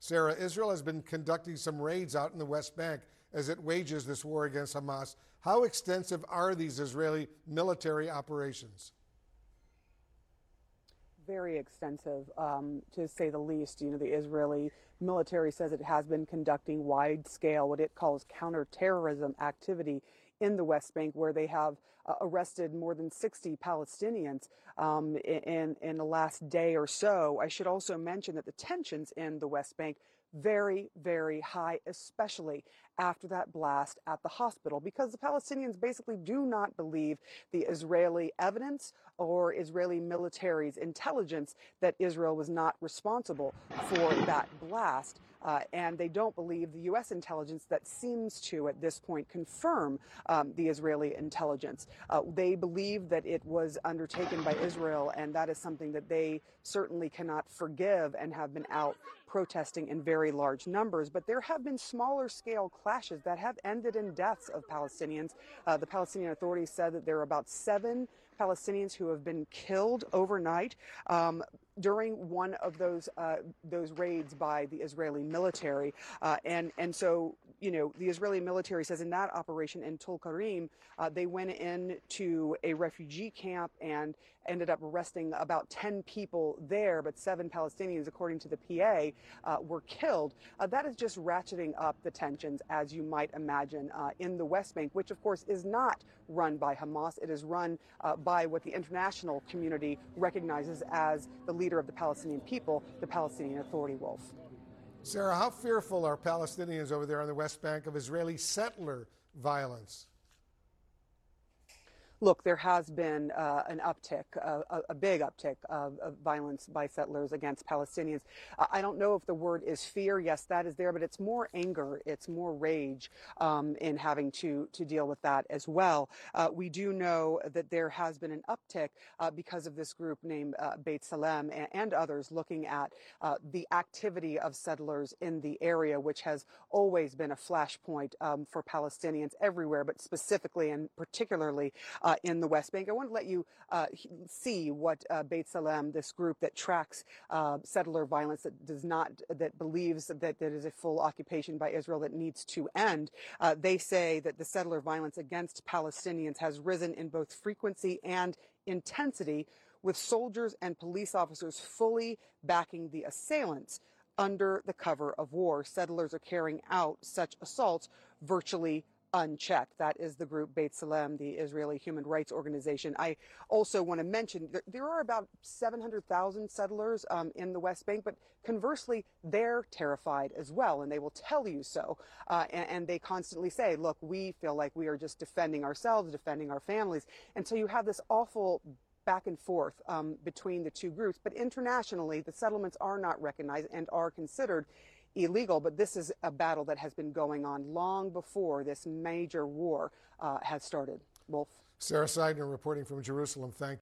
Sara, Israel has been conducting some raids out in the West Bank as it wages this war against Hamas. How extensive are these Israeli military operations? very extensive, um, to say the least. You know, the Israeli military says it has been conducting wide scale, what it calls counterterrorism activity in the West Bank, where they have uh, arrested more than 60 Palestinians um, in, in the last day or so. I should also mention that the tensions in the West Bank very, very high, especially after that blast at the hospital, because the Palestinians basically do not believe the Israeli evidence or Israeli military's intelligence that Israel was not responsible for that blast. Uh, and they don't believe the U.S. intelligence that seems to, at this point, confirm um, the Israeli intelligence. Uh, they believe that it was undertaken by Israel, and that is something that they certainly cannot forgive and have been out protesting in very large numbers. But there have been smaller scale clashes that have ended in deaths of Palestinians. Uh, the Palestinian authorities said that there are about seven Palestinians who have been killed overnight. Um, during one of those uh, those raids by the Israeli military, uh, and and so you know the Israeli military says in that operation in Tulkarim, uh, they went into a refugee camp and ended up arresting about 10 people there, but seven Palestinians, according to the PA, uh, were killed. Uh, that is just ratcheting up the tensions, as you might imagine, uh, in the West Bank, which of course is not run by Hamas. It is run by what the international community recognizes as the leader of the Palestinian people, the Palestinian Authority, Wolf. Sara, how fearful are Palestinians over there on the West Bank of Israeli settler violence? Look, there has been uh, an uptick, uh, a, a, big uptick of, of, violence by settlers against Palestinians. Uh, I don't know if the word is fear. Yes, that is there, but it's more anger, it's more rage um, in having to to deal with that as well. Uh, we do know that there has been an uptick uh, because of this group named uh, B'Tselem and, and, others looking at the activity of settlers in the area, which has always been a flashpoint um, for Palestinians everywhere, but specifically and particularly uh, in the West Bank. I want to let you uh, see what uh, B'Tselem, this group that tracks uh, settler violence that does not, that believes that there is a full occupation by Israel that needs to end. Uh, they say that the settler violence against Palestinians has risen in both frequency and intensity, with soldiers and police officers fully backing the assailants under the cover of war. Settlers are carrying out such assaults virtually unchecked. That is the group B'Tselem, the Israeli human rights organization. I also want to mention there, there are about 700,000 settlers um, in the West Bank, but conversely, they're terrified as well, and they will tell you so. Uh, and, and, they constantly say, look, we feel like we are just defending ourselves, defending our families. And so you have this awful back and forth um, between the two groups. But internationally, the settlements are not recognized and are considered illegal, but this is a battle that has been going on long before this major war uh, has started. Wolf. Sara Sidner reporting from Jerusalem. Thank